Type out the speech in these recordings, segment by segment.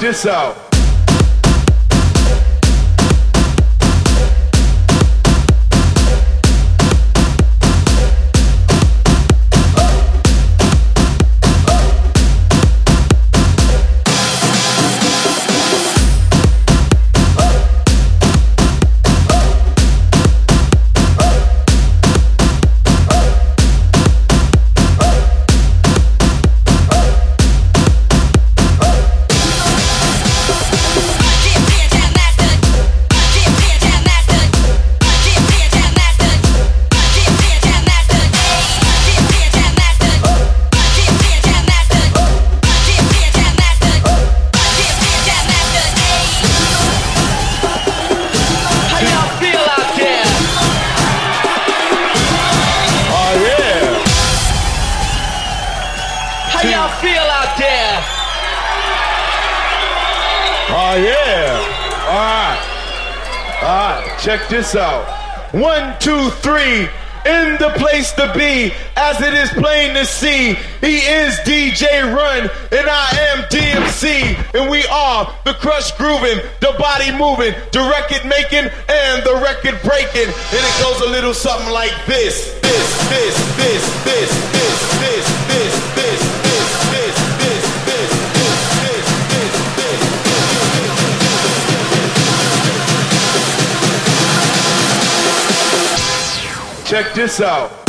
This out. hands out. One, two, three. In the place to be, as it is plain to see, he is DJ Run, and I am DMC, and we are the crush grooving, the body moving, the record making, and the record breaking. And it goes a little something like this, this, this, this, this, this, this. Check this out.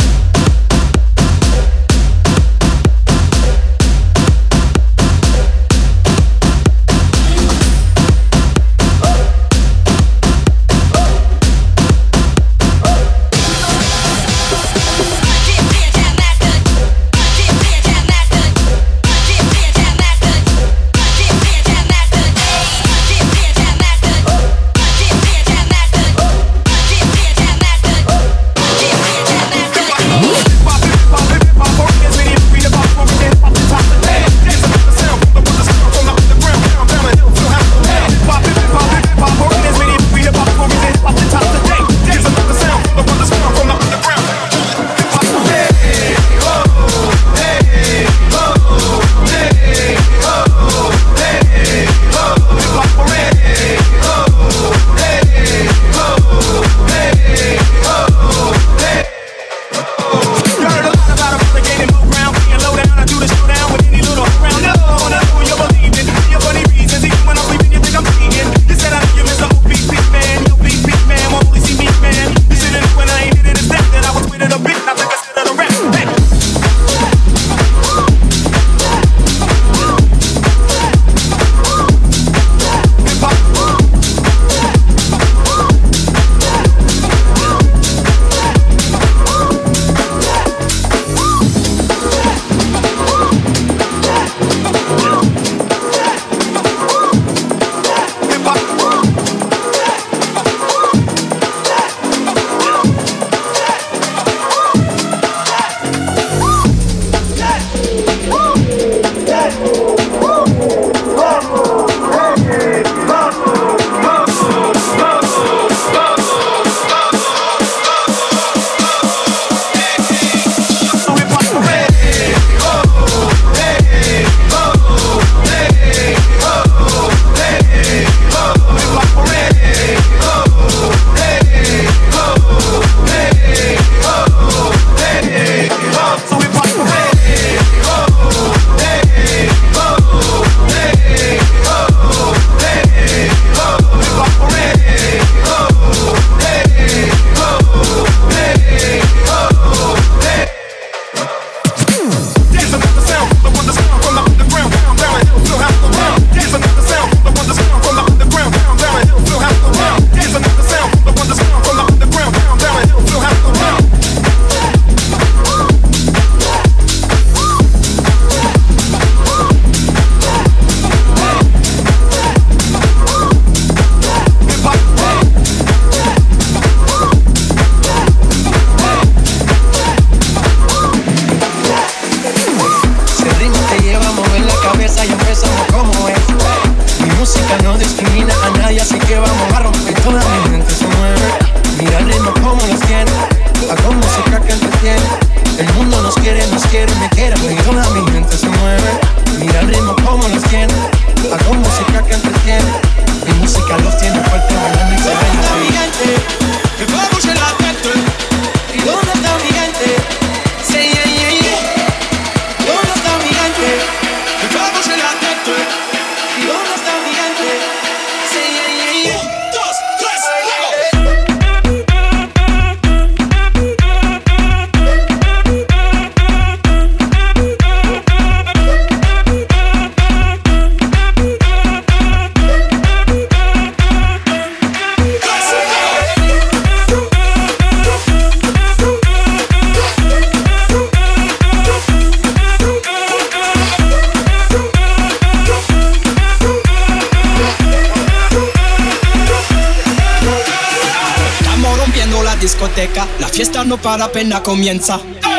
Fiesta no para, apenas comienza.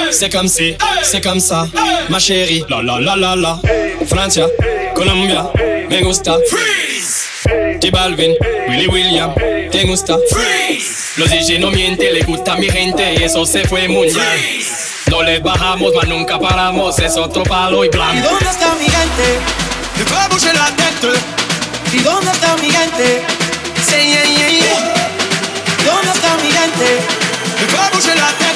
C'est comme si, c'est comme ça, ma chérie. La la la la la. Francia, Colombia, me gusta. Freeze. J Balvin, Willy William, ¿te gusta? Freeze. Los DJ no mienten, le gusta a mi gente, eso se fue muy bien. No les bajamos, mas nunca paramos, es otro palo y ¿Y blanco. dónde está mi gente? Peux bouger la tête. ¿Y dónde está mi gente? Bouger la tête.